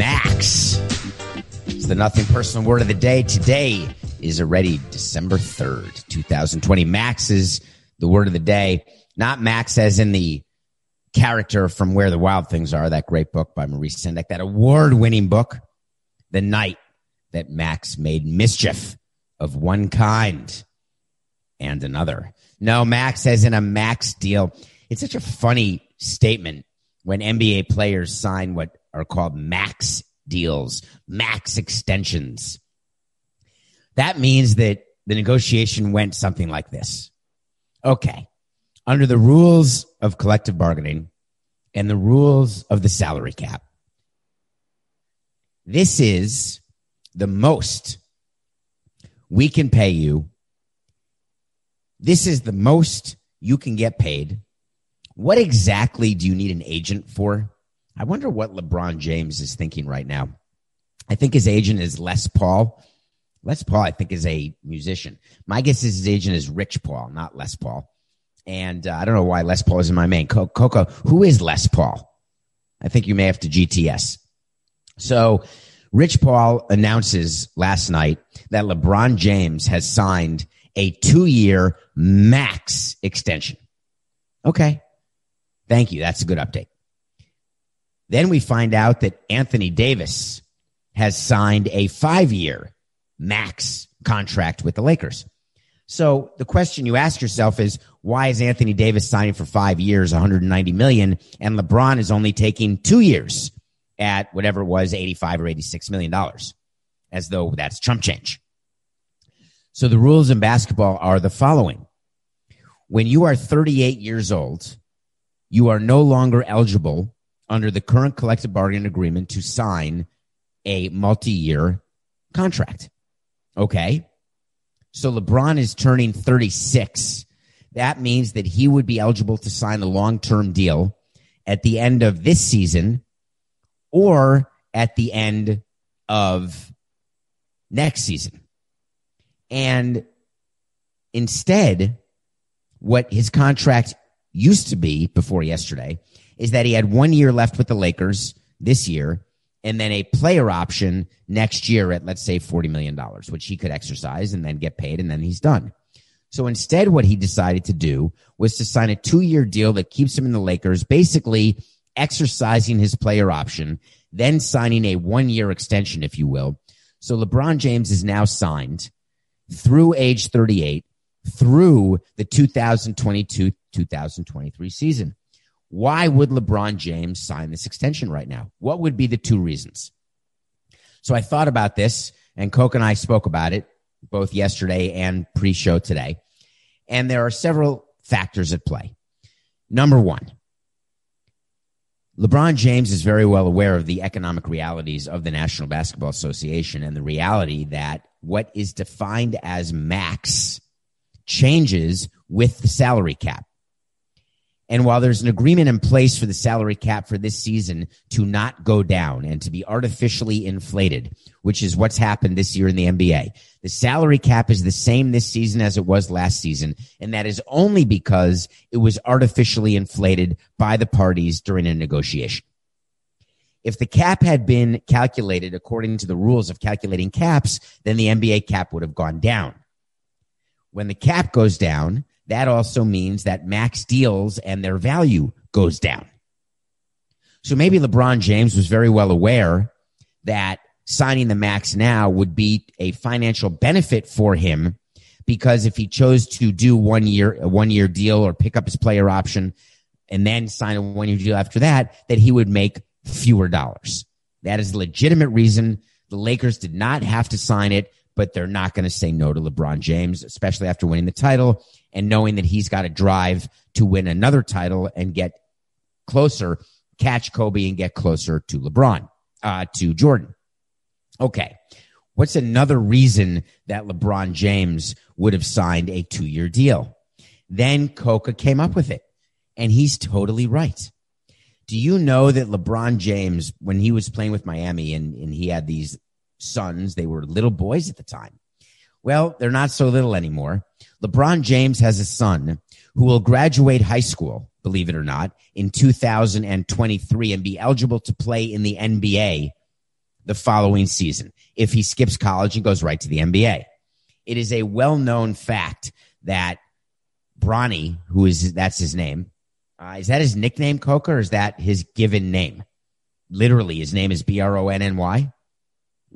Max. It's the nothing personal word of the day. Today is already December 3rd, 2020. Max is the word of the day. Not Max as in the character from Where the Wild Things Are, that great book by Maurice Sendak, that award winning book, The Night That Max Made Mischief of One Kind and Another. No, Max as in a max deal. It's such a funny statement when NBA players sign what are called max deals, max extensions. That means that the negotiation went something like this. Okay. Under the rules of collective bargaining and the rules of the salary cap, this is the most we can pay you. This is the most you can get paid. What exactly do you need an agent for? I wonder what LeBron James is thinking right now. I think his agent is Les Paul. Les Paul, I think, is a musician. My guess is his agent is Rich Paul, not Les Paul. And uh, I don't know why Les Paul is in my main. Co- Coco, who is Les Paul? I think you may have to GTS. So, Rich Paul announces last night that LeBron James has signed a two year max extension. Okay. Thank you. That's a good update. Then we find out that Anthony Davis has signed a five year max contract with the Lakers. So the question you ask yourself is why is Anthony Davis signing for five years, 190 million, and LeBron is only taking two years at whatever it was, 85 or 86 million dollars, as though that's chump change. So the rules in basketball are the following. When you are 38 years old, you are no longer eligible under the current collective bargaining agreement to sign a multi-year contract. Okay. So LeBron is turning 36. That means that he would be eligible to sign a long-term deal at the end of this season or at the end of next season. And instead, what his contract used to be before yesterday is that he had one year left with the Lakers this year and then a player option next year at, let's say, $40 million, which he could exercise and then get paid and then he's done. So instead, what he decided to do was to sign a two year deal that keeps him in the Lakers, basically exercising his player option, then signing a one year extension, if you will. So LeBron James is now signed through age 38 through the 2022 2023 season. Why would LeBron James sign this extension right now? What would be the two reasons? So I thought about this, and Coke and I spoke about it both yesterday and pre show today. And there are several factors at play. Number one, LeBron James is very well aware of the economic realities of the National Basketball Association and the reality that what is defined as max changes with the salary cap. And while there's an agreement in place for the salary cap for this season to not go down and to be artificially inflated, which is what's happened this year in the NBA, the salary cap is the same this season as it was last season. And that is only because it was artificially inflated by the parties during a negotiation. If the cap had been calculated according to the rules of calculating caps, then the NBA cap would have gone down. When the cap goes down, that also means that max deals and their value goes down. So maybe LeBron James was very well aware that signing the max now would be a financial benefit for him because if he chose to do one year a one year deal or pick up his player option and then sign a one year deal after that that he would make fewer dollars. That is a legitimate reason the Lakers did not have to sign it, but they're not going to say no to LeBron James, especially after winning the title and knowing that he's got to drive to win another title and get closer, catch Kobe and get closer to LeBron, uh, to Jordan. Okay. What's another reason that LeBron James would have signed a two year deal? Then Coca came up with it and he's totally right. Do you know that LeBron James, when he was playing with Miami and, and he had these sons, they were little boys at the time. Well, they're not so little anymore. LeBron James has a son who will graduate high school, believe it or not, in 2023 and be eligible to play in the NBA the following season if he skips college and goes right to the NBA. It is a well known fact that Bronny, who is that's his name, uh, is that his nickname, Coca, or is that his given name? Literally, his name is B R O N N Y.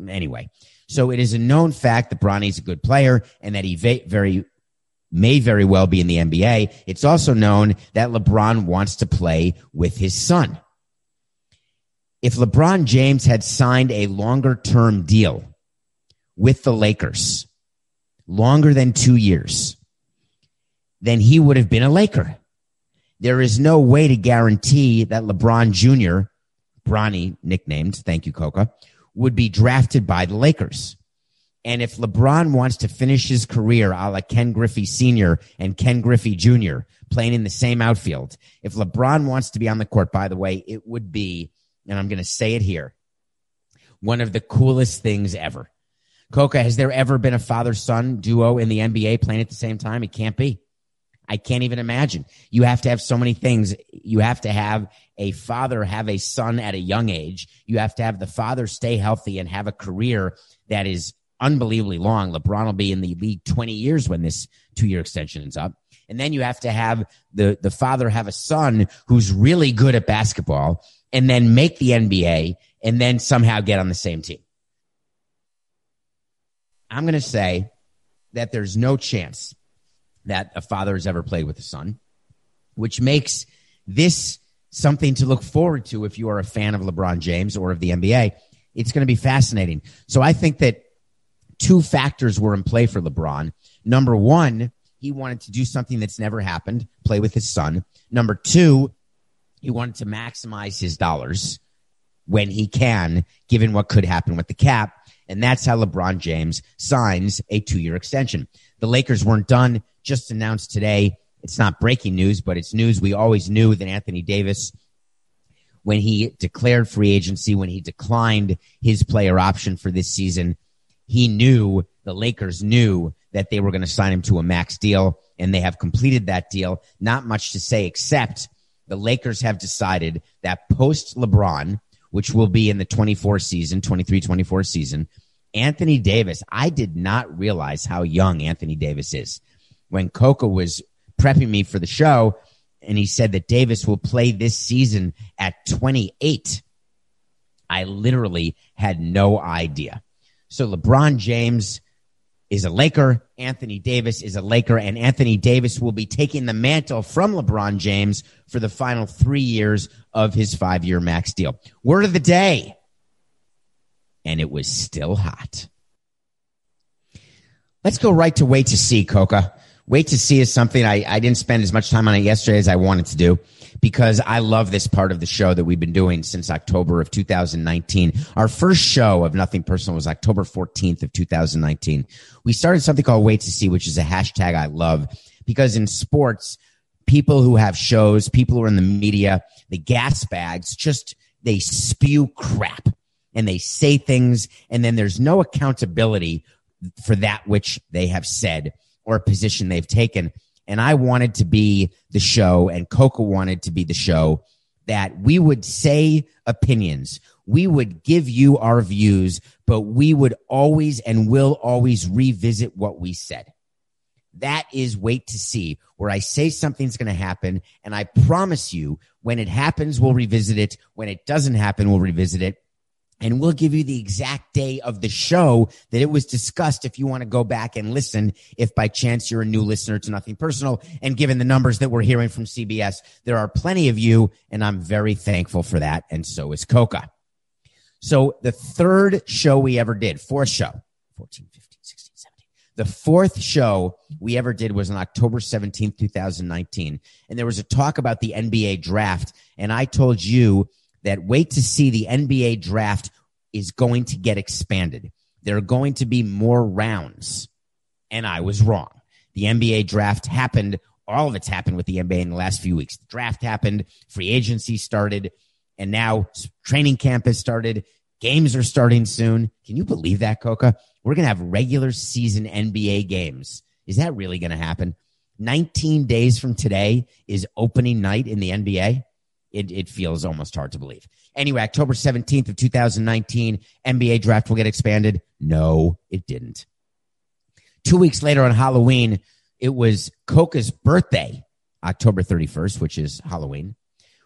Anyway, so it is a known fact that Bronny's a good player and that he very may very well be in the NBA. It's also known that LeBron wants to play with his son. If LeBron James had signed a longer term deal with the Lakers, longer than two years, then he would have been a Laker. There is no way to guarantee that LeBron Jr., Bronny nicknamed, thank you, Coca, would be drafted by the Lakers. And if LeBron wants to finish his career a la Ken Griffey Sr. and Ken Griffey Jr. playing in the same outfield, if LeBron wants to be on the court, by the way, it would be, and I'm going to say it here, one of the coolest things ever. Coca, has there ever been a father son duo in the NBA playing at the same time? It can't be. I can't even imagine. You have to have so many things. You have to have a father have a son at a young age. You have to have the father stay healthy and have a career that is unbelievably long. LeBron will be in the league 20 years when this two year extension is up. And then you have to have the, the father have a son who's really good at basketball and then make the NBA and then somehow get on the same team. I'm going to say that there's no chance that a father has ever played with a son, which makes this something to look forward to if you are a fan of LeBron James or of the NBA. It's going to be fascinating. So I think that two factors were in play for LeBron. Number one, he wanted to do something that's never happened, play with his son. Number two, he wanted to maximize his dollars when he can, given what could happen with the cap. And that's how LeBron James signs a two year extension. The Lakers weren't done, just announced today. It's not breaking news, but it's news we always knew that Anthony Davis, when he declared free agency, when he declined his player option for this season, he knew the Lakers knew that they were going to sign him to a max deal and they have completed that deal. Not much to say except the Lakers have decided that post LeBron, which will be in the 24 season, 23 24 season, Anthony Davis, I did not realize how young Anthony Davis is. When Coca was prepping me for the show and he said that Davis will play this season at 28, I literally had no idea. So LeBron James is a Laker. Anthony Davis is a Laker, and Anthony Davis will be taking the mantle from LeBron James for the final three years of his five year max deal. Word of the day. And it was still hot. Let's go right to wait to see, Coca. Wait to see is something I, I didn't spend as much time on it yesterday as I wanted to do because I love this part of the show that we've been doing since October of 2019. Our first show of Nothing Personal was October 14th of 2019. We started something called Wait to See, which is a hashtag I love because in sports, people who have shows, people who are in the media, the gas bags just, they spew crap and they say things and then there's no accountability for that which they have said or position they've taken. And I wanted to be the show and Coca wanted to be the show that we would say opinions. We would give you our views, but we would always and will always revisit what we said. That is wait to see where I say something's going to happen. And I promise you when it happens, we'll revisit it. When it doesn't happen, we'll revisit it and we'll give you the exact day of the show that it was discussed if you want to go back and listen if by chance you're a new listener to nothing personal and given the numbers that we're hearing from cbs there are plenty of you and i'm very thankful for that and so is coca so the third show we ever did fourth show 14 15 16 17 The fourth show we ever did was on October 17th, 2019. And there was a talk about the NBA draft. And I told you that wait to see the NBA draft is going to get expanded. There are going to be more rounds. And I was wrong. The NBA draft happened. All of it's happened with the NBA in the last few weeks. The draft happened, free agency started, and now training camp has started. Games are starting soon. Can you believe that, Coca? We're going to have regular season NBA games. Is that really going to happen? 19 days from today is opening night in the NBA. It, it feels almost hard to believe. Anyway, October 17th of 2019, NBA draft will get expanded. No, it didn't. Two weeks later on Halloween, it was Coca's birthday, October 31st, which is Halloween.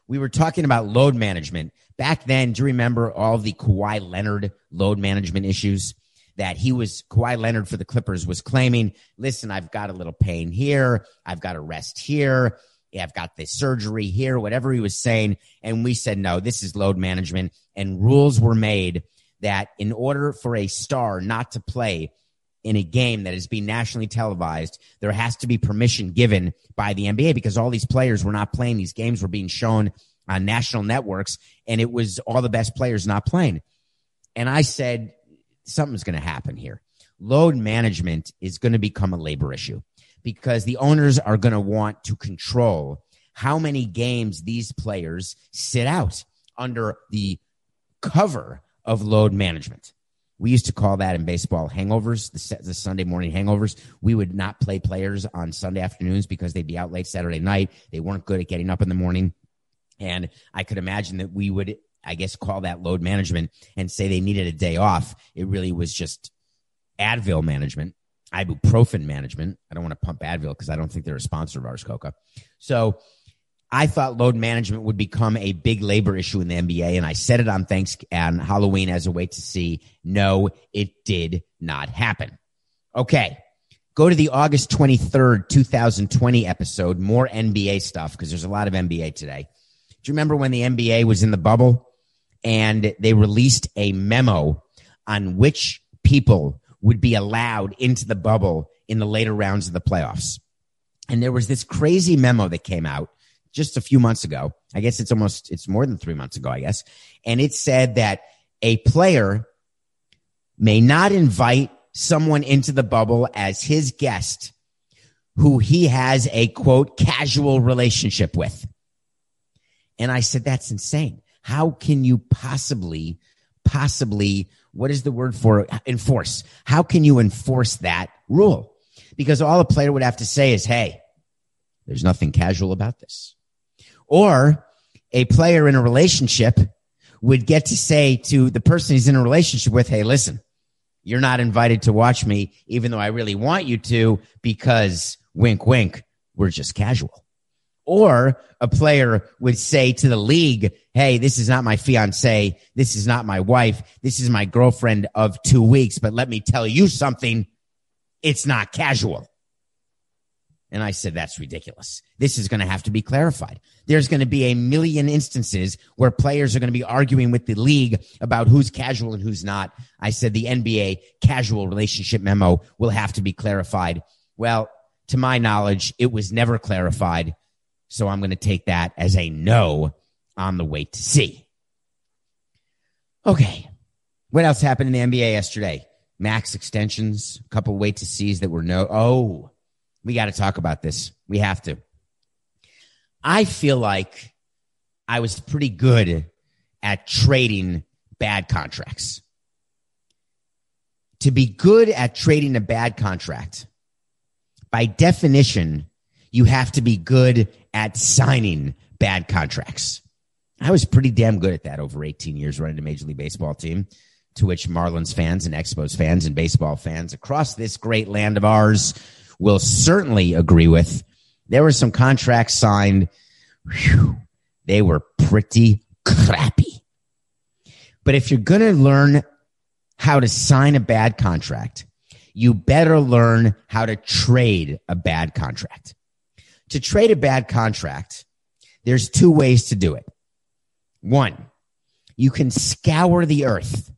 We were talking about load management. Back then, do you remember all the Kawhi Leonard load management issues? that he was Kawhi Leonard for the Clippers was claiming, listen, I've got a little pain here. I've got a rest here. I've got this surgery here, whatever he was saying. And we said, no, this is load management. And rules were made that in order for a star not to play in a game that is being nationally televised, there has to be permission given by the NBA because all these players were not playing. These games were being shown on national networks and it was all the best players not playing. And I said, something's going to happen here. Load management is going to become a labor issue because the owners are going to want to control how many games these players sit out under the cover of load management. We used to call that in baseball hangovers, the, the, Sunday morning hangovers. We would not play players on Sunday afternoons because they'd be out late Saturday night. They weren't good at getting up in the morning. And I could imagine that we would I guess, call that load management and say they needed a day off. It really was just Advil management, ibuprofen management. I don't want to pump Advil because I don't think they're a sponsor of ours, Coca. So I thought load management would become a big labor issue in the NBA, and I said it on thanks on Halloween as a way to see. No, it did not happen. Okay. Go to the August 23rd, 2020 episode, more NBA stuff, because there's a lot of NBA today. Do you remember when the NBA was in the bubble? and they released a memo on which people would be allowed into the bubble in the later rounds of the playoffs. And there was this crazy memo that came out just a few months ago. I guess it's almost, it's more than three months ago, I guess. And it said that a player may not invite someone into the bubble as his guest who he has a quote casual relationship with. And I said, that's insane. How can you possibly, possibly, what is the word for enforce? How can you enforce that rule? Because all a player would have to say is, Hey, there's nothing casual about this. Or a player in a relationship would get to say to the person he's in a relationship with, Hey, listen, you're not invited to watch me, even though I really want you to, because wink, wink, we're just casual. Or a player would say to the league, Hey, this is not my fiance. This is not my wife. This is my girlfriend of two weeks. But let me tell you something. It's not casual. And I said, that's ridiculous. This is going to have to be clarified. There's going to be a million instances where players are going to be arguing with the league about who's casual and who's not. I said the NBA casual relationship memo will have to be clarified. Well, to my knowledge, it was never clarified. So I'm going to take that as a no on the wait to see. Okay. What else happened in the NBA yesterday? Max extensions, a couple wait to sees that were no. Oh, we got to talk about this. We have to. I feel like I was pretty good at trading bad contracts. To be good at trading a bad contract, by definition, you have to be good at signing bad contracts. I was pretty damn good at that over 18 years running a Major League Baseball team, to which Marlins fans and Expos fans and baseball fans across this great land of ours will certainly agree with. There were some contracts signed. Whew, they were pretty crappy. But if you're going to learn how to sign a bad contract, you better learn how to trade a bad contract to trade a bad contract, there's two ways to do it. One, you can scour the earth.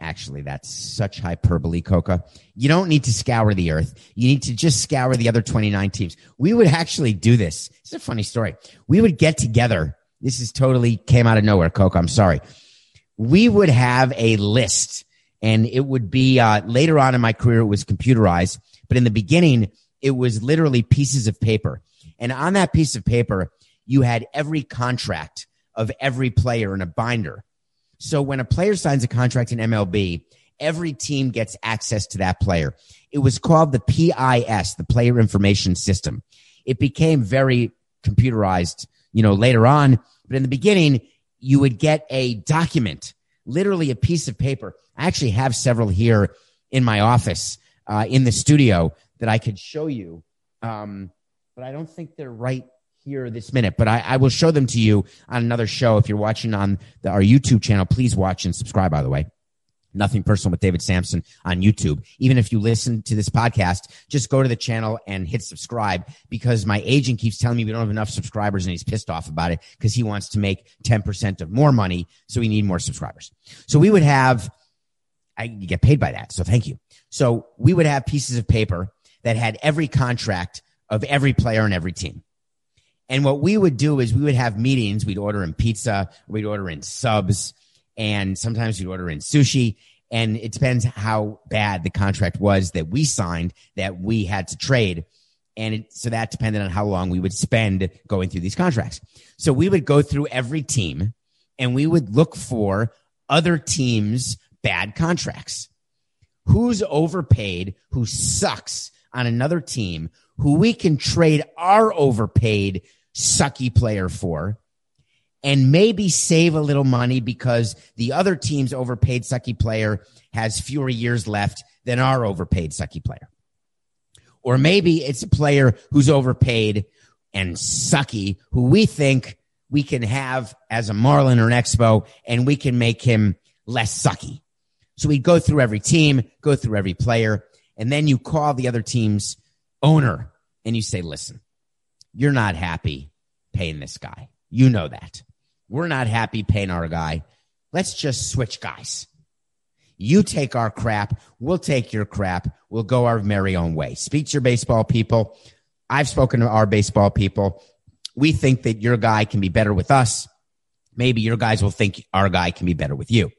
Actually, that's such hyperbole, Coca. You don't need to scour the earth. You need to just scour the other 29 teams. We would actually do this. It's a funny story. We would get together. This is totally came out of nowhere, Coca. I'm sorry. We would have a list and it would be, uh, later on in my career, it was computerized, but in the beginning, it was literally pieces of paper. And on that piece of paper, you had every contract of every player in a binder. So when a player signs a contract in MLB, every team gets access to that player. It was called the PIS, the Player Information System. It became very computerized, you know, later on. But in the beginning, you would get a document, literally a piece of paper. I actually have several here in my office, uh, in the studio that I could show you. Um, but I don't think they're right here this minute, but I, I, will show them to you on another show. If you're watching on the, our YouTube channel, please watch and subscribe, by the way. Nothing personal with David Samson on YouTube. Even if you listen to this podcast, just go to the channel and hit subscribe because my agent keeps telling me we don't have enough subscribers and he's pissed off about it because he wants to make 10% of more money. So we need more subscribers. So we would have, I get paid by that. So thank you. So we would have pieces of paper that had every contract of every player and every team. And what we would do is we would have meetings. We'd order in pizza, we'd order in subs, and sometimes we'd order in sushi. And it depends how bad the contract was that we signed that we had to trade. And it, so that depended on how long we would spend going through these contracts. So we would go through every team and we would look for other teams' bad contracts. Who's overpaid, who sucks on another team, who we can trade our overpaid sucky player for and maybe save a little money because the other team's overpaid sucky player has fewer years left than our overpaid sucky player. Or maybe it's a player who's overpaid and sucky who we think we can have as a Marlin or an Expo and we can make him less sucky. So we go through every team, go through every player, and then you call the other team's owner and you say, listen, you're not happy paying this guy. You know that. We're not happy paying our guy. Let's just switch guys. You take our crap. We'll take your crap. We'll go our merry own way. Speak to your baseball people. I've spoken to our baseball people. We think that your guy can be better with us. Maybe your guys will think our guy can be better with you.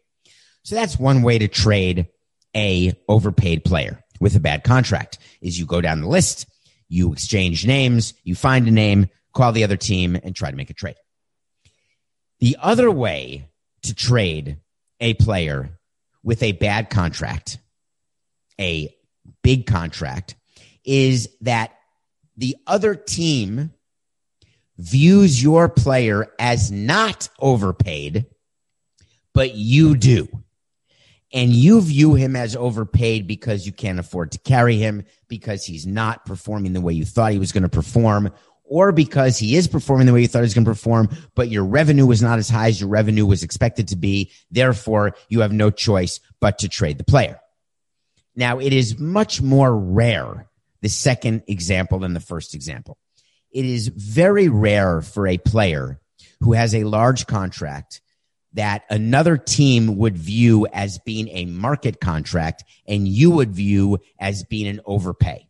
So that's one way to trade a overpaid player with a bad contract is you go down the list, you exchange names, you find a name, call the other team and try to make a trade. The other way to trade a player with a bad contract, a big contract, is that the other team views your player as not overpaid, but you do. And you view him as overpaid because you can't afford to carry him, because he's not performing the way you thought he was going to perform, or because he is performing the way you thought he was going to perform, but your revenue was not as high as your revenue was expected to be. Therefore, you have no choice but to trade the player. Now, it is much more rare, the second example than the first example. It is very rare for a player who has a large contract that another team would view as being a market contract and you would view as being an overpay.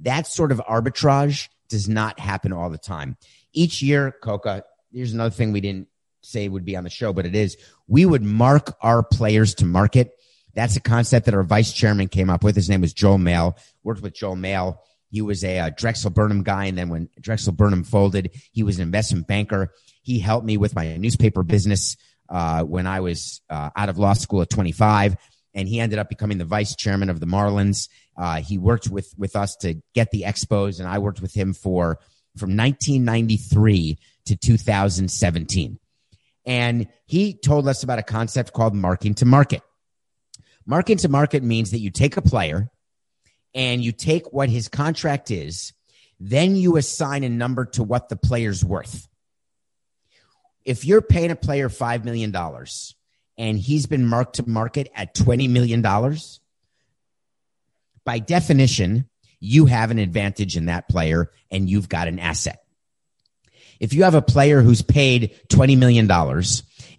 That sort of arbitrage does not happen all the time. Each year, Coca, here's another thing we didn't say would be on the show, but it is we would mark our players to market. That's a concept that our vice chairman came up with. His name was Joel Mael. Worked with Joel Mael. He was a, a Drexel Burnham guy. And then when Drexel Burnham folded, he was an investment banker. He helped me with my newspaper business uh, when I was uh, out of law school at 25 and he ended up becoming the vice chairman of the Marlins. Uh, he worked with with us to get the expos, and I worked with him for from 1993 to 2017. And he told us about a concept called marking to market. Marking to market means that you take a player and you take what his contract is, then you assign a number to what the player's worth. If you're paying a player $5 million and he's been marked to market at $20 million, by definition, you have an advantage in that player and you've got an asset. If you have a player who's paid $20 million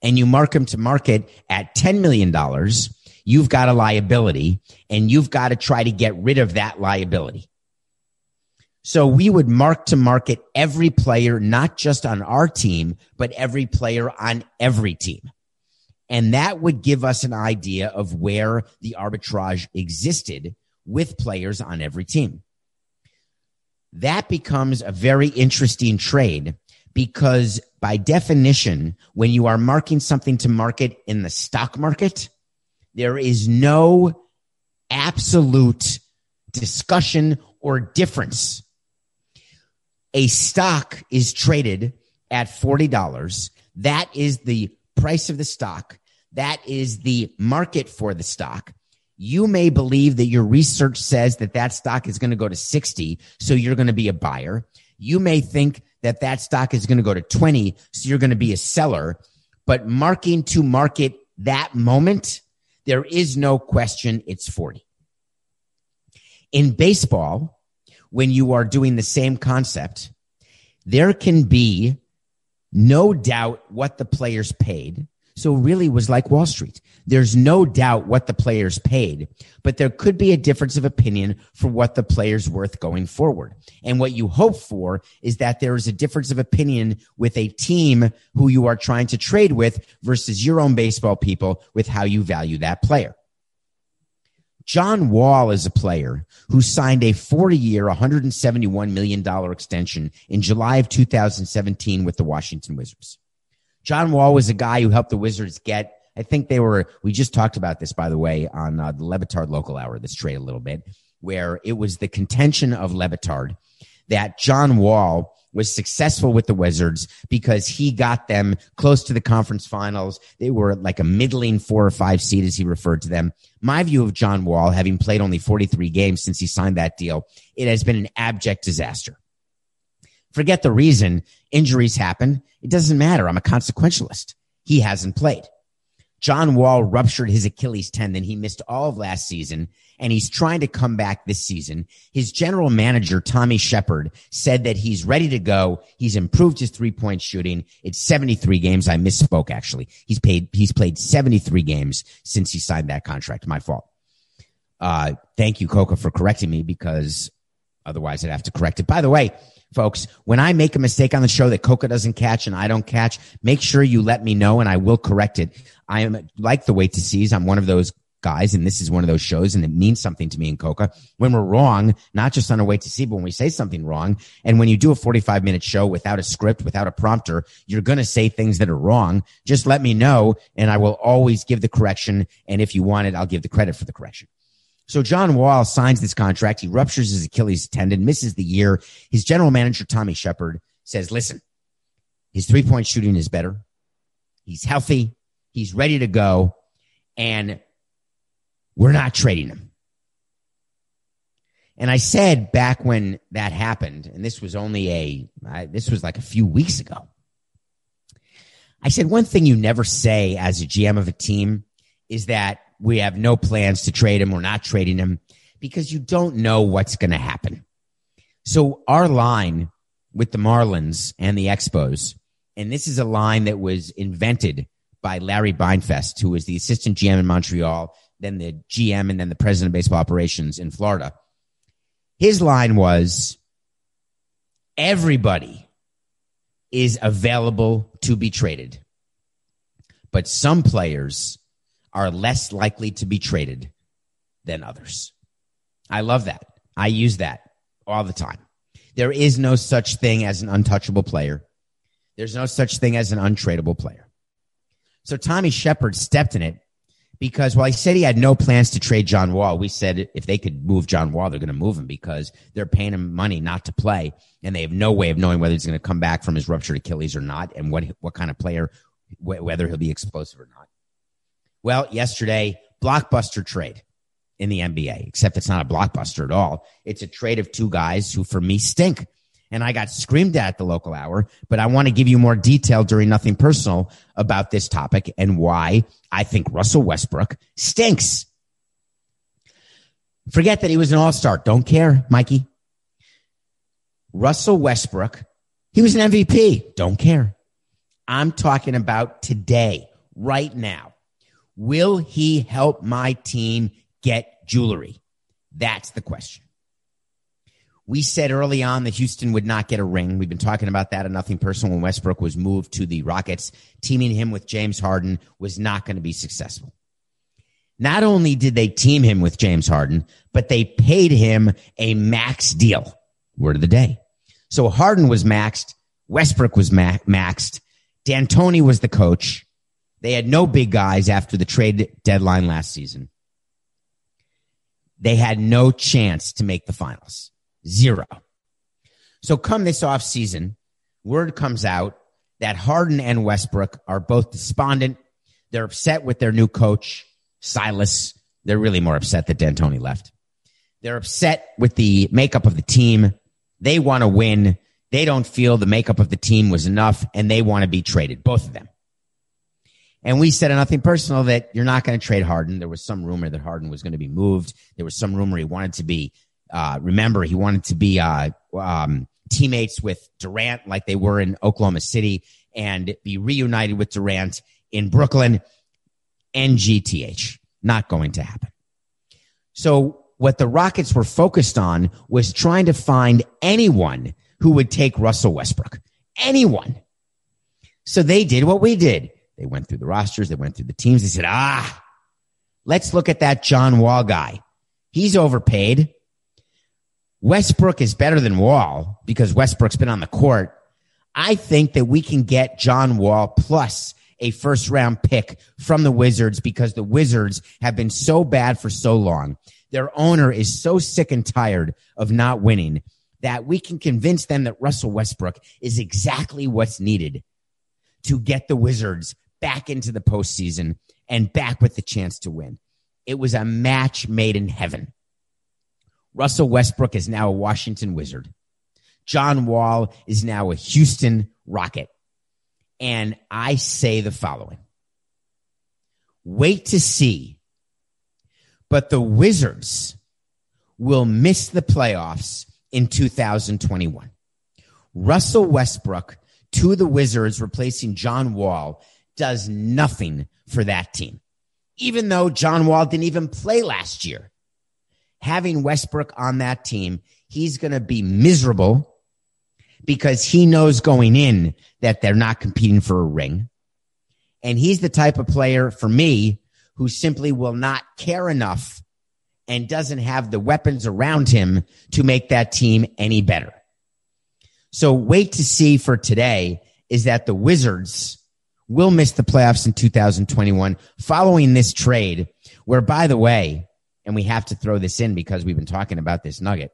and you mark him to market at $10 million, you've got a liability and you've got to try to get rid of that liability. So we would mark to market every player, not just on our team, but every player on every team. And that would give us an idea of where the arbitrage existed with players on every team. That becomes a very interesting trade because by definition, when you are marking something to market in the stock market, there is no absolute discussion or difference. A stock is traded at $40. That is the price of the stock. That is the market for the stock. You may believe that your research says that that stock is going to go to 60. So you're going to be a buyer. You may think that that stock is going to go to 20. So you're going to be a seller. But marking to market that moment, there is no question it's 40. In baseball, when you are doing the same concept, there can be no doubt what the players paid. So really was like Wall Street. There's no doubt what the players paid, but there could be a difference of opinion for what the player's worth going forward. And what you hope for is that there is a difference of opinion with a team who you are trying to trade with versus your own baseball people with how you value that player. John Wall is a player who signed a 40 year, $171 million extension in July of 2017 with the Washington Wizards. John Wall was a guy who helped the Wizards get, I think they were, we just talked about this, by the way, on uh, the Le Batard local hour, this trade a little bit, where it was the contention of Le Batard that John Wall was successful with the Wizards because he got them close to the conference finals. They were like a middling four or five seed, as he referred to them. My view of John Wall, having played only 43 games since he signed that deal, it has been an abject disaster. Forget the reason injuries happen. It doesn't matter. I'm a consequentialist. He hasn't played. John Wall ruptured his Achilles tendon. He missed all of last season and he's trying to come back this season. His general manager, Tommy Sheppard, said that he's ready to go. He's improved his three point shooting. It's 73 games. I misspoke actually. He's paid, he's played 73 games since he signed that contract. My fault. Uh, thank you, Coca, for correcting me because otherwise I'd have to correct it. By the way, folks, when I make a mistake on the show that Coca doesn't catch and I don't catch, make sure you let me know and I will correct it. I am like the wait to seize. I'm one of those guys, and this is one of those shows, and it means something to me in Coca. When we're wrong, not just on our way to see, but when we say something wrong, and when you do a 45 minute show without a script, without a prompter, you're going to say things that are wrong. Just let me know, and I will always give the correction. And if you want it, I'll give the credit for the correction. So John Wall signs this contract. He ruptures his Achilles tendon, misses the year. His general manager, Tommy Sheppard, says, listen, his three point shooting is better. He's healthy. He's ready to go. And we're not trading him. And I said back when that happened, and this was only a, I, this was like a few weeks ago. I said, one thing you never say as a GM of a team is that we have no plans to trade him. We're not trading him because you don't know what's going to happen. So our line with the Marlins and the Expos, and this is a line that was invented by Larry Beinfest, who was the assistant GM in Montreal, then the GM, and then the president of baseball operations in Florida. His line was everybody is available to be traded, but some players are less likely to be traded than others. I love that. I use that all the time. There is no such thing as an untouchable player. There's no such thing as an untradeable player. So Tommy Sheppard stepped in it because while he said he had no plans to trade John Wall, we said if they could move John Wall, they're going to move him because they're paying him money not to play, and they have no way of knowing whether he's going to come back from his ruptured Achilles or not, and what what kind of player, whether he'll be explosive or not. Well, yesterday, blockbuster trade in the NBA, except it's not a blockbuster at all. It's a trade of two guys who for me stink. And I got screamed at the local hour, but I want to give you more detail during nothing personal about this topic and why I think Russell Westbrook stinks. Forget that he was an all-star. Don't care, Mikey. Russell Westbrook, he was an MVP. Don't care. I'm talking about today, right now Will he help my team get jewelry? That's the question. We said early on that Houston would not get a ring. We've been talking about that and nothing personal when Westbrook was moved to the Rockets. Teaming him with James Harden was not going to be successful. Not only did they team him with James Harden, but they paid him a max deal. Word of the day. So Harden was maxed. Westbrook was ma- maxed. D'Antoni was the coach. They had no big guys after the trade deadline last season. They had no chance to make the finals. Zero. So come this off season, word comes out that Harden and Westbrook are both despondent. They're upset with their new coach, Silas. They're really more upset that D'Antoni left. They're upset with the makeup of the team. They want to win. They don't feel the makeup of the team was enough and they want to be traded, both of them. And we said nothing personal that you're not going to trade Harden. There was some rumor that Harden was going to be moved. There was some rumor he wanted to be uh, remember, he wanted to be uh, um, teammates with Durant like they were in Oklahoma City and be reunited with Durant in Brooklyn. NGTH. Not going to happen. So what the Rockets were focused on was trying to find anyone who would take Russell Westbrook. Anyone. So they did what we did. They went through the rosters. They went through the teams. They said, ah, let's look at that John Wall guy. He's overpaid. Westbrook is better than Wall because Westbrook's been on the court. I think that we can get John Wall plus a first round pick from the Wizards because the Wizards have been so bad for so long. Their owner is so sick and tired of not winning that we can convince them that Russell Westbrook is exactly what's needed to get the Wizards back into the postseason and back with the chance to win. It was a match made in heaven. Russell Westbrook is now a Washington Wizard. John Wall is now a Houston Rocket. And I say the following wait to see. But the Wizards will miss the playoffs in 2021. Russell Westbrook to the Wizards, replacing John Wall, does nothing for that team. Even though John Wall didn't even play last year having Westbrook on that team, he's going to be miserable because he knows going in that they're not competing for a ring. And he's the type of player for me who simply will not care enough and doesn't have the weapons around him to make that team any better. So wait to see for today is that the Wizards will miss the playoffs in 2021 following this trade, where by the way, and we have to throw this in because we've been talking about this nugget.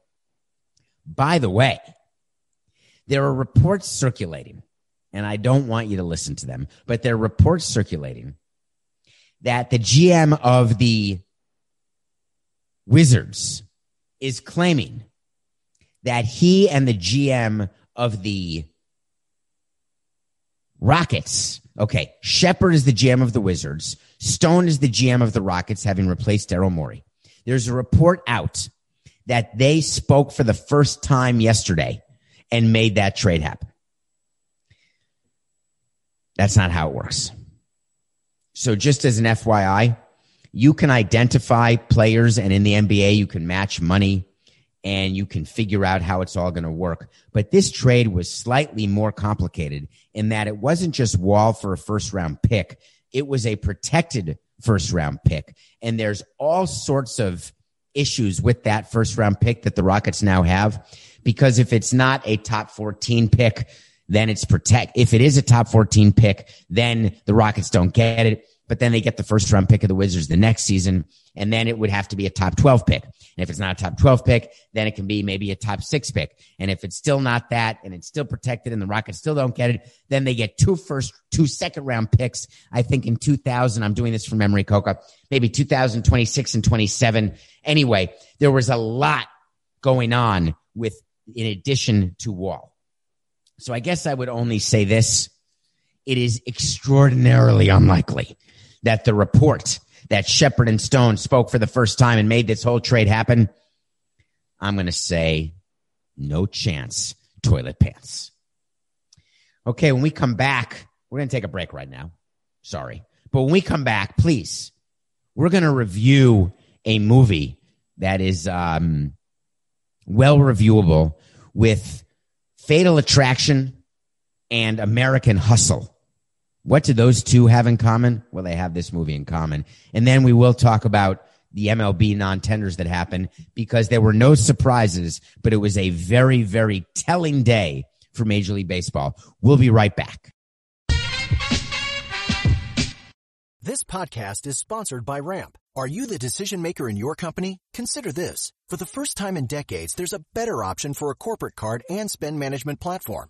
By the way, there are reports circulating, and I don't want you to listen to them, but there are reports circulating that the GM of the Wizards is claiming that he and the GM of the Rockets, okay, Sheppard is the GM of the Wizards, Stone is the GM of the Rockets, having replaced Daryl Morey. There's a report out that they spoke for the first time yesterday and made that trade happen. That's not how it works. So just as an FYI, you can identify players and in the NBA, you can match money and you can figure out how it's all going to work. But this trade was slightly more complicated in that it wasn't just Wall for a first round pick. It was a protected first round pick. And there's all sorts of issues with that first round pick that the Rockets now have. Because if it's not a top 14 pick, then it's protect. If it is a top 14 pick, then the Rockets don't get it but then they get the first round pick of the Wizards the next season. And then it would have to be a top 12 pick. And if it's not a top 12 pick, then it can be maybe a top six pick. And if it's still not that and it's still protected and the Rockets still don't get it, then they get two first, two second round picks. I think in 2000, I'm doing this from memory, Coca, maybe 2026 and 27. Anyway, there was a lot going on with, in addition to Wall. So I guess I would only say this. It is extraordinarily unlikely that the report that Sheppard and Stone spoke for the first time and made this whole trade happen, I'm going to say no chance, toilet pants. Okay, when we come back, we're going to take a break right now. Sorry. But when we come back, please we're going to review a movie that is um, well reviewable with Fatal Attraction and American Hustle. What do those two have in common? Well, they have this movie in common. And then we will talk about the MLB non tenders that happened because there were no surprises, but it was a very, very telling day for Major League Baseball. We'll be right back. This podcast is sponsored by Ramp. Are you the decision maker in your company? Consider this. For the first time in decades, there's a better option for a corporate card and spend management platform.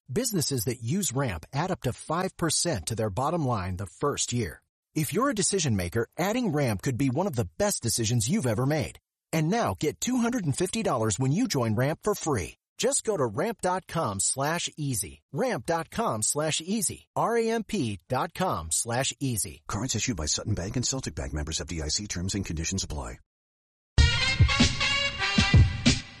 Businesses that use Ramp add up to 5% to their bottom line the first year. If you're a decision maker, adding Ramp could be one of the best decisions you've ever made. And now get $250 when you join Ramp for free. Just go to ramp.com slash easy. Ramp.com slash easy. R-A-M-P dot com slash easy. Cards issued by Sutton Bank and Celtic Bank members of FDIC terms and conditions apply.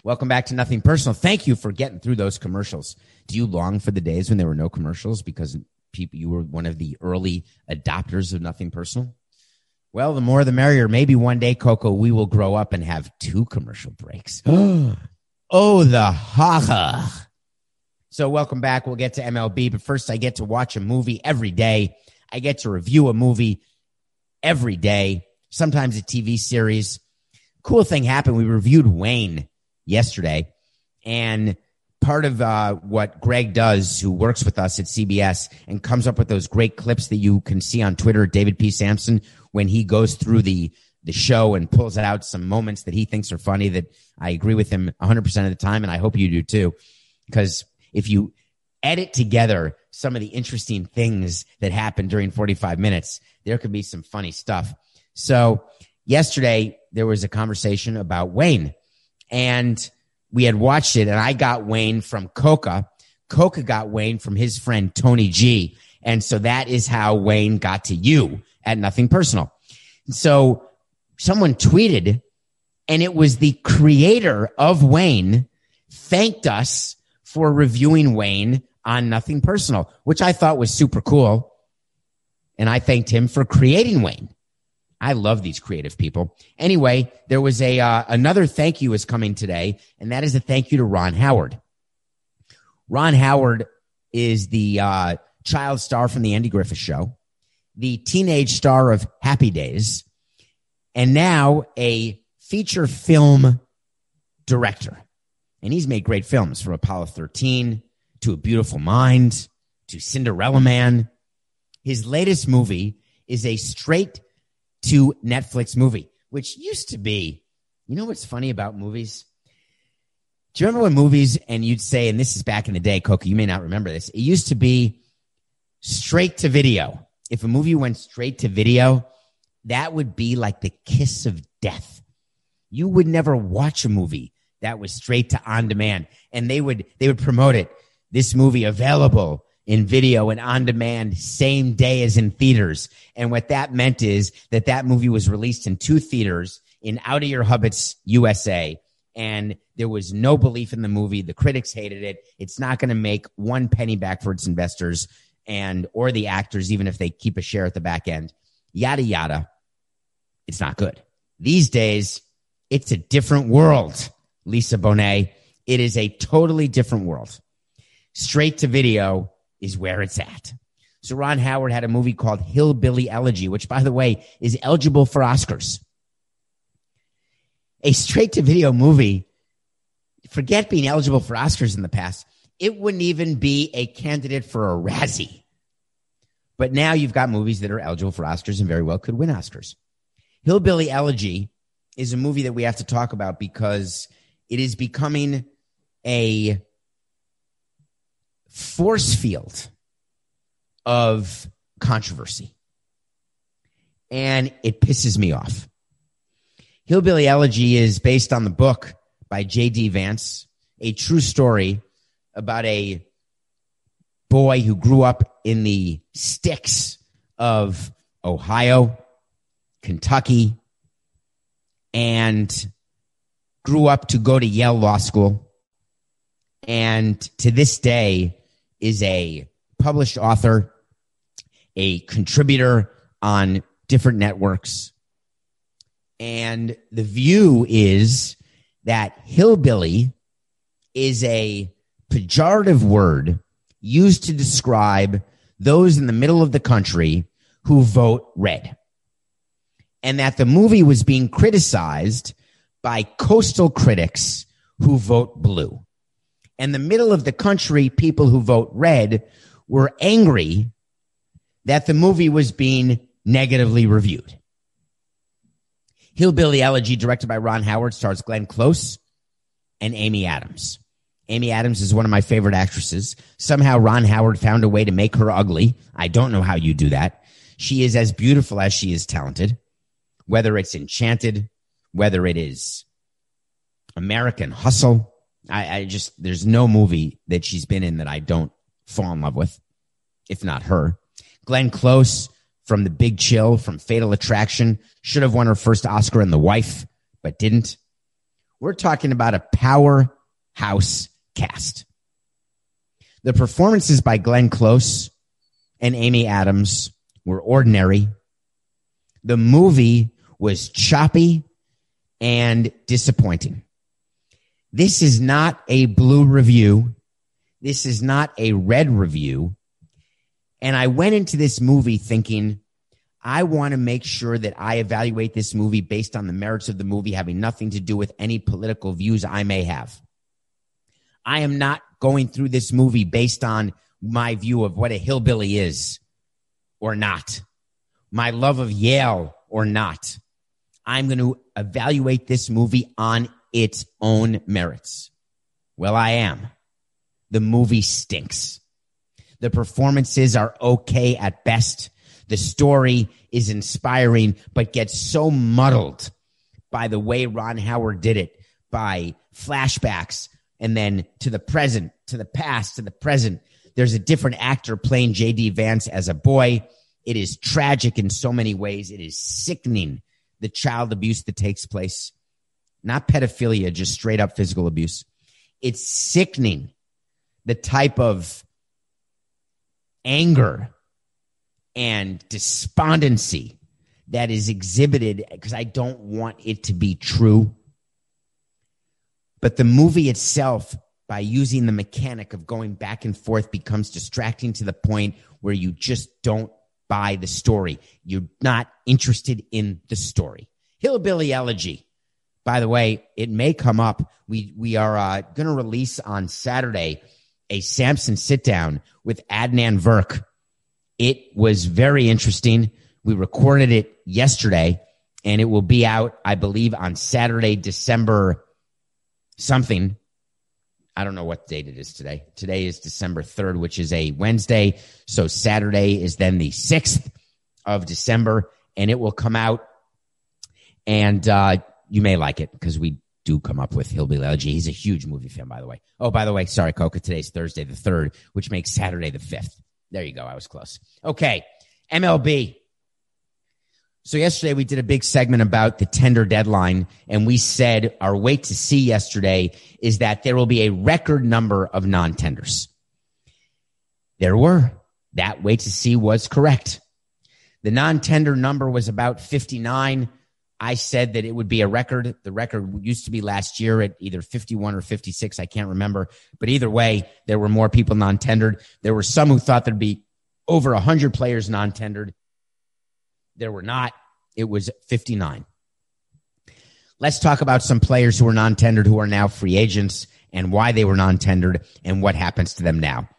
Welcome back to Nothing Personal. Thank you for getting through those commercials. Do you long for the days when there were no commercials because people you were one of the early adopters of Nothing Personal? Well, the more the merrier. Maybe one day, Coco, we will grow up and have two commercial breaks. oh, the haha. So, welcome back. We'll get to MLB, but first, I get to watch a movie every day. I get to review a movie every day, sometimes a TV series. Cool thing happened. We reviewed Wayne yesterday, and part of uh, what Greg does, who works with us at CBS and comes up with those great clips that you can see on Twitter, David P. Samson, when he goes through the the show and pulls out some moments that he thinks are funny that I agree with him 100% of the time. And I hope you do too. Because if you edit together some of the interesting things that happen during 45 minutes, there could be some funny stuff. So yesterday there was a conversation about Wayne and we had watched it and I got Wayne from Coca. Coca got Wayne from his friend Tony G. And so that is how Wayne got to you at nothing personal. So someone tweeted and it was the creator of Wayne thanked us for reviewing Wayne on nothing personal, which I thought was super cool. And I thanked him for creating Wayne. I love these creative people. Anyway, there was a uh, another thank you is coming today, and that is a thank you to Ron Howard. Ron Howard is the uh, child star from the Andy Griffith Show, the teenage star of Happy Days, and now a feature film director. And he's made great films from Apollo 13 to A Beautiful Mind to Cinderella Man. His latest movie is a straight to Netflix movie, which used to be, you know what's funny about movies? Do you remember when movies and you'd say, and this is back in the day, Coco, you may not remember this. It used to be straight to video. If a movie went straight to video, that would be like the kiss of death. You would never watch a movie that was straight to on demand and they would, they would promote it. This movie available in video and on demand same day as in theaters. And what that meant is that that movie was released in two theaters in Out of Your Hubbits, USA. And there was no belief in the movie. The critics hated it. It's not going to make one penny back for its investors and or the actors, even if they keep a share at the back end. Yada yada. It's not good. These days, it's a different world, Lisa Bonet. It is a totally different world. Straight to video is where it's at. So Ron Howard had a movie called Hillbilly Elegy, which by the way is eligible for Oscars. A straight to video movie. Forget being eligible for Oscars in the past. It wouldn't even be a candidate for a Razzie. But now you've got movies that are eligible for Oscars and very well could win Oscars. Hillbilly Elegy is a movie that we have to talk about because it is becoming a force field of controversy. And it pisses me off. Hillbilly Elegy is based on the book by J.D. Vance, a true story about a boy who grew up in the sticks of Ohio, Kentucky, and grew up to go to Yale Law School. And to this day is a published author, a contributor on different networks. And the view is that hillbilly is a pejorative word used to describe those in the middle of the country who vote red. And that the movie was being criticized by coastal critics who vote blue. And the middle of the country, people who vote red were angry that the movie was being negatively reviewed. Hillbilly Elegy, directed by Ron Howard, stars Glenn Close and Amy Adams. Amy Adams is one of my favorite actresses. Somehow Ron Howard found a way to make her ugly. I don't know how you do that. She is as beautiful as she is talented, whether it's Enchanted, whether it is American Hustle. I, I just, there's no movie that she's been in that I don't fall in love with, if not her. Glenn Close from The Big Chill, from Fatal Attraction, should have won her first Oscar in The Wife, but didn't. We're talking about a powerhouse cast. The performances by Glenn Close and Amy Adams were ordinary. The movie was choppy and disappointing. This is not a blue review. This is not a red review. And I went into this movie thinking, I want to make sure that I evaluate this movie based on the merits of the movie, having nothing to do with any political views I may have. I am not going through this movie based on my view of what a hillbilly is or not, my love of Yale or not. I'm going to evaluate this movie on its own merits. Well, I am. The movie stinks. The performances are okay at best. The story is inspiring, but gets so muddled by the way Ron Howard did it, by flashbacks, and then to the present, to the past, to the present. There's a different actor playing JD Vance as a boy. It is tragic in so many ways. It is sickening the child abuse that takes place. Not pedophilia, just straight up physical abuse. It's sickening the type of anger and despondency that is exhibited because I don't want it to be true. But the movie itself, by using the mechanic of going back and forth, becomes distracting to the point where you just don't buy the story. You're not interested in the story. Hillbilly Elegy. By the way, it may come up. We we are uh, going to release on Saturday a Samson sit down with Adnan Virk. It was very interesting. We recorded it yesterday, and it will be out, I believe, on Saturday, December something. I don't know what date it is today. Today is December 3rd, which is a Wednesday. So Saturday is then the 6th of December, and it will come out. And uh, you may like it because we do come up with Hillbilly Elegy. He's a huge movie fan, by the way. Oh, by the way, sorry, Coca. Today's Thursday the 3rd, which makes Saturday the 5th. There you go. I was close. Okay. MLB. So yesterday we did a big segment about the tender deadline and we said our wait to see yesterday is that there will be a record number of non-tenders. There were. That wait to see was correct. The non-tender number was about 59. I said that it would be a record. The record used to be last year at either 51 or 56. I can't remember. But either way, there were more people non-tendered. There were some who thought there'd be over 100 players non-tendered. There were not. It was 59. Let's talk about some players who were non-tendered who are now free agents and why they were non-tendered and what happens to them now.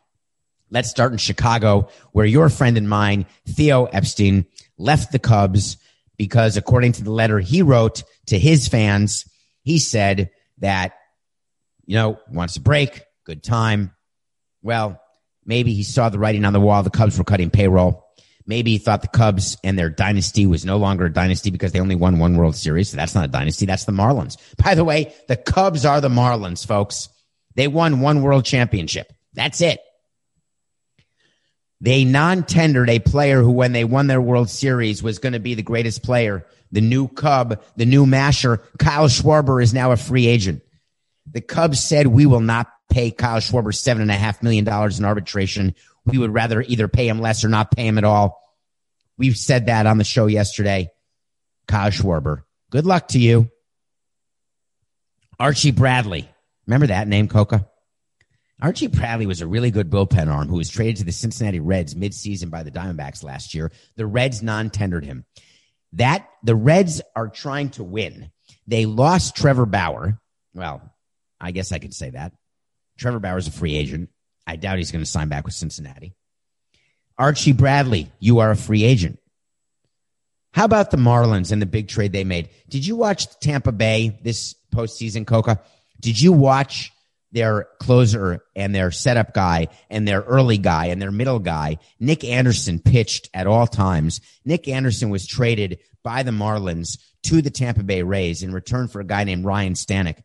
Let's start in Chicago, where your friend and mine, Theo Epstein, left the Cubs because according to the letter he wrote to his fans, he said that, you know, wants a break, good time. Well, maybe he saw the writing on the wall. The Cubs were cutting payroll. Maybe he thought the Cubs and their dynasty was no longer a dynasty because they only won one World Series. So that's not a dynasty. That's the Marlins. By the way, the Cubs are the Marlins, folks. They won one World Championship. That's it. They non-tendered a player who, when they won their World Series, was going to be the greatest player. The new Cub, the new Masher, Kyle Schwarber is now a free agent. The Cubs said we will not pay Kyle Schwarber seven and a half million dollars in arbitration. We would rather either pay him less or not pay him at all. We've said that on the show yesterday. Kyle Schwarber. Good luck to you. Archie Bradley. Remember that name, Coca? Archie Bradley was a really good bullpen arm who was traded to the Cincinnati Reds midseason by the Diamondbacks last year. The Reds non-tendered him. That the Reds are trying to win. They lost Trevor Bauer. Well, I guess I could say that. Trevor Bauer's a free agent. I doubt he's going to sign back with Cincinnati. Archie Bradley, you are a free agent. How about the Marlins and the big trade they made? Did you watch Tampa Bay this postseason, Coca? Did you watch their closer and their setup guy and their early guy and their middle guy, Nick Anderson pitched at all times. Nick Anderson was traded by the Marlins to the Tampa Bay Rays in return for a guy named Ryan Stanek.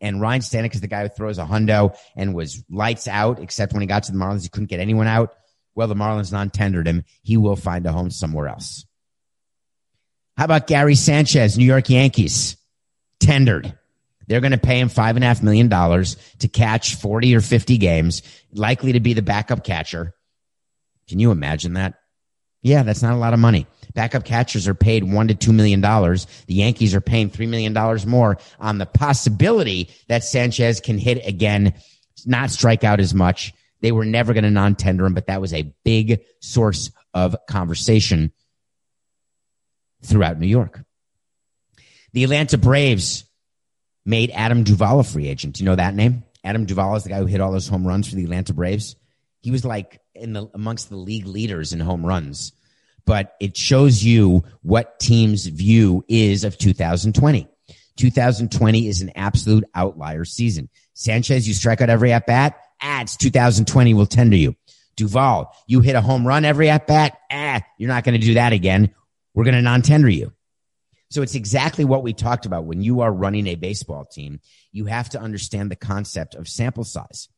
And Ryan Stanek is the guy who throws a hundo and was lights out, except when he got to the Marlins, he couldn't get anyone out. Well, the Marlins non-tendered him. He will find a home somewhere else. How about Gary Sanchez, New York Yankees? Tendered. They're going to pay him five and a half million dollars to catch 40 or 50 games, likely to be the backup catcher. Can you imagine that? Yeah, that's not a lot of money. Backup catchers are paid one to two million dollars. The Yankees are paying three million dollars more on the possibility that Sanchez can hit again, not strike out as much. They were never going to non-tender him, but that was a big source of conversation throughout New York. The Atlanta Braves made Adam Duvall a free agent. Do you know that name? Adam Duvall is the guy who hit all those home runs for the Atlanta Braves. He was like in the amongst the league leaders in home runs. But it shows you what teams' view is of 2020. 2020 is an absolute outlier season. Sanchez, you strike out every at bat. Ah, 2020 will tender you. Duvall, you hit a home run every at bat. Ah, you're not going to do that again. We're going to non tender you. So it's exactly what we talked about. When you are running a baseball team, you have to understand the concept of sample size.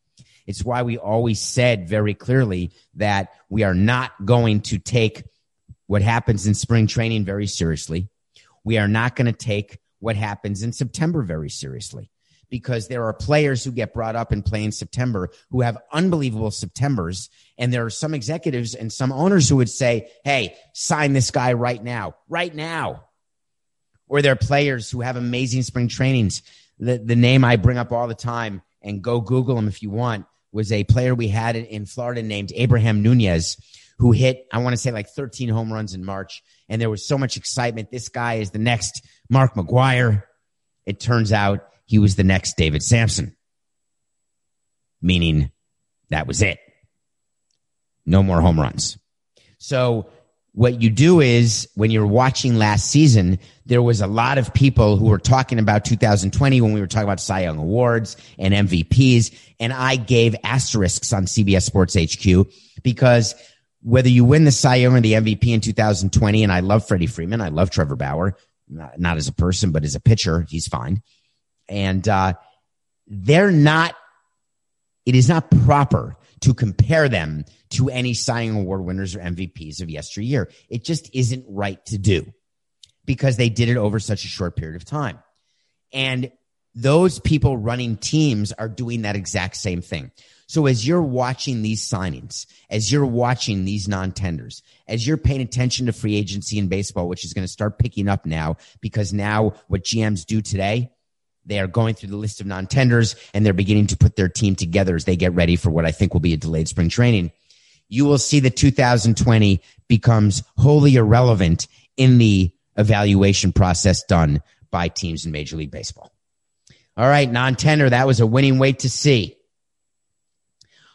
It's why we always said very clearly that we are not going to take what happens in spring training very seriously. We are not going to take what happens in September very seriously because there are players who get brought up and play in September who have unbelievable Septembers. And there are some executives and some owners who would say, Hey, sign this guy right now, right now or they're players who have amazing spring trainings. The, the name I bring up all the time and go Google him if you want was a player we had in Florida named Abraham Nunez who hit, I want to say like 13 home runs in March. And there was so much excitement. This guy is the next Mark McGwire. It turns out he was the next David Samson, meaning that was it. No more home runs. So what you do is when you're watching last season, there was a lot of people who were talking about 2020 when we were talking about Cy Young Awards and MVPs. And I gave asterisks on CBS Sports HQ because whether you win the Cy Young or the MVP in 2020, and I love Freddie Freeman, I love Trevor Bauer, not, not as a person, but as a pitcher, he's fine. And, uh, they're not, it is not proper to compare them to any Young Award winners or MVPs of yesteryear. It just isn't right to do because they did it over such a short period of time. And those people running teams are doing that exact same thing. So as you're watching these signings, as you're watching these non-tenders, as you're paying attention to free agency in baseball, which is going to start picking up now because now what GMs do today they are going through the list of non-tenders and they're beginning to put their team together as they get ready for what I think will be a delayed spring training. You will see that 2020 becomes wholly irrelevant in the evaluation process done by teams in Major League Baseball. All right, non-tender. That was a winning wait to see.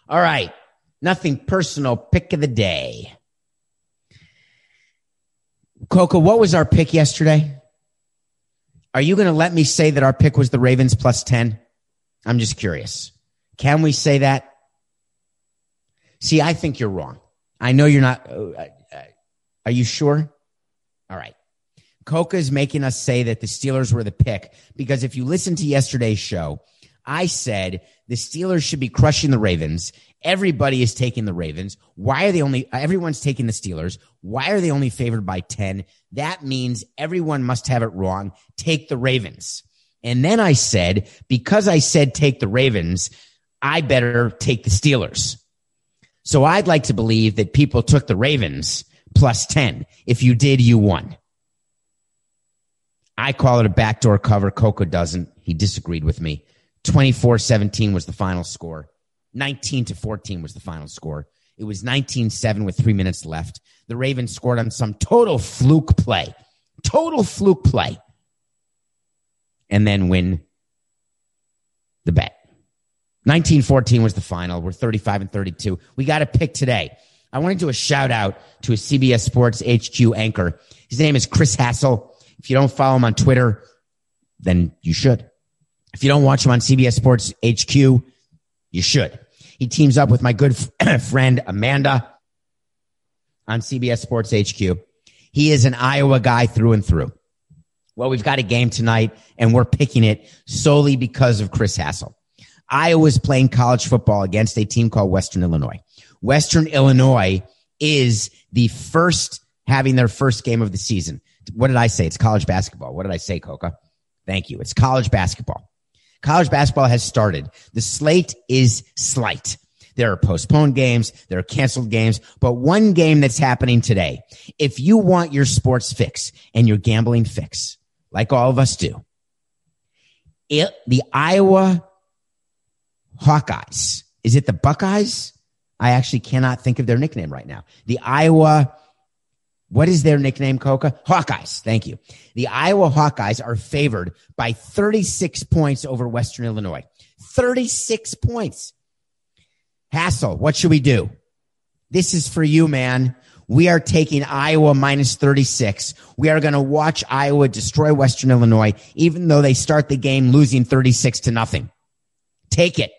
All right. Nothing personal. Pick of the day. Coco, what was our pick yesterday? Are you going to let me say that our pick was the Ravens plus 10? I'm just curious. Can we say that? See, I think you're wrong. I know you're not. Uh, Are you sure? All right. Coca is making us say that the Steelers were the pick because if you listen to yesterday's show, I said the Steelers should be crushing the Ravens. Everybody is taking the Ravens. Why are they only, everyone's taking the Steelers. Why are they only favored by 10? That means everyone must have it wrong. Take the Ravens. And then I said, because I said take the Ravens, I better take the Steelers. So I'd like to believe that people took the Ravens plus 10. If you did, you won. I call it a backdoor cover. Coco doesn't. He disagreed with me. 24 17 was the final score. 19 to 14 was the final score. It was 19 7 with three minutes left. The Ravens scored on some total fluke play. Total fluke play. And then win the bet. 1914 was the final. We're 35 and 32. We got a pick today. I want to do a shout out to a CBS Sports HQ anchor. His name is Chris Hassel. If you don't follow him on Twitter, then you should. If you don't watch him on CBS Sports HQ, you should. He teams up with my good friend Amanda on CBS Sports HQ. He is an Iowa guy through and through. Well, we've got a game tonight and we're picking it solely because of Chris Hassel. Iowa's playing college football against a team called Western Illinois. Western Illinois is the first having their first game of the season. What did I say? It's college basketball. What did I say, Coca? Thank you. It's college basketball. College basketball has started. The slate is slight. There are postponed games. There are canceled games, but one game that's happening today. If you want your sports fix and your gambling fix, like all of us do, it, the Iowa Hawkeyes, is it the Buckeyes? I actually cannot think of their nickname right now. The Iowa what is their nickname, Coca? Hawkeyes. Thank you. The Iowa Hawkeyes are favored by 36 points over Western Illinois. 36 points. Hassel, what should we do? This is for you, man. We are taking Iowa minus 36. We are going to watch Iowa destroy Western Illinois, even though they start the game losing 36 to nothing. Take it.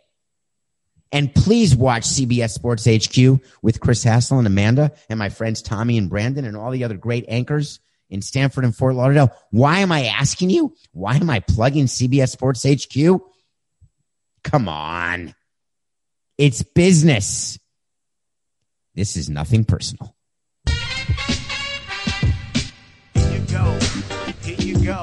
And please watch CBS Sports HQ with Chris Hassel and Amanda and my friends Tommy and Brandon and all the other great anchors in Stanford and Fort Lauderdale. Why am I asking you? Why am I plugging CBS Sports HQ? Come on. It's business. This is nothing personal. Here you go. Here you go.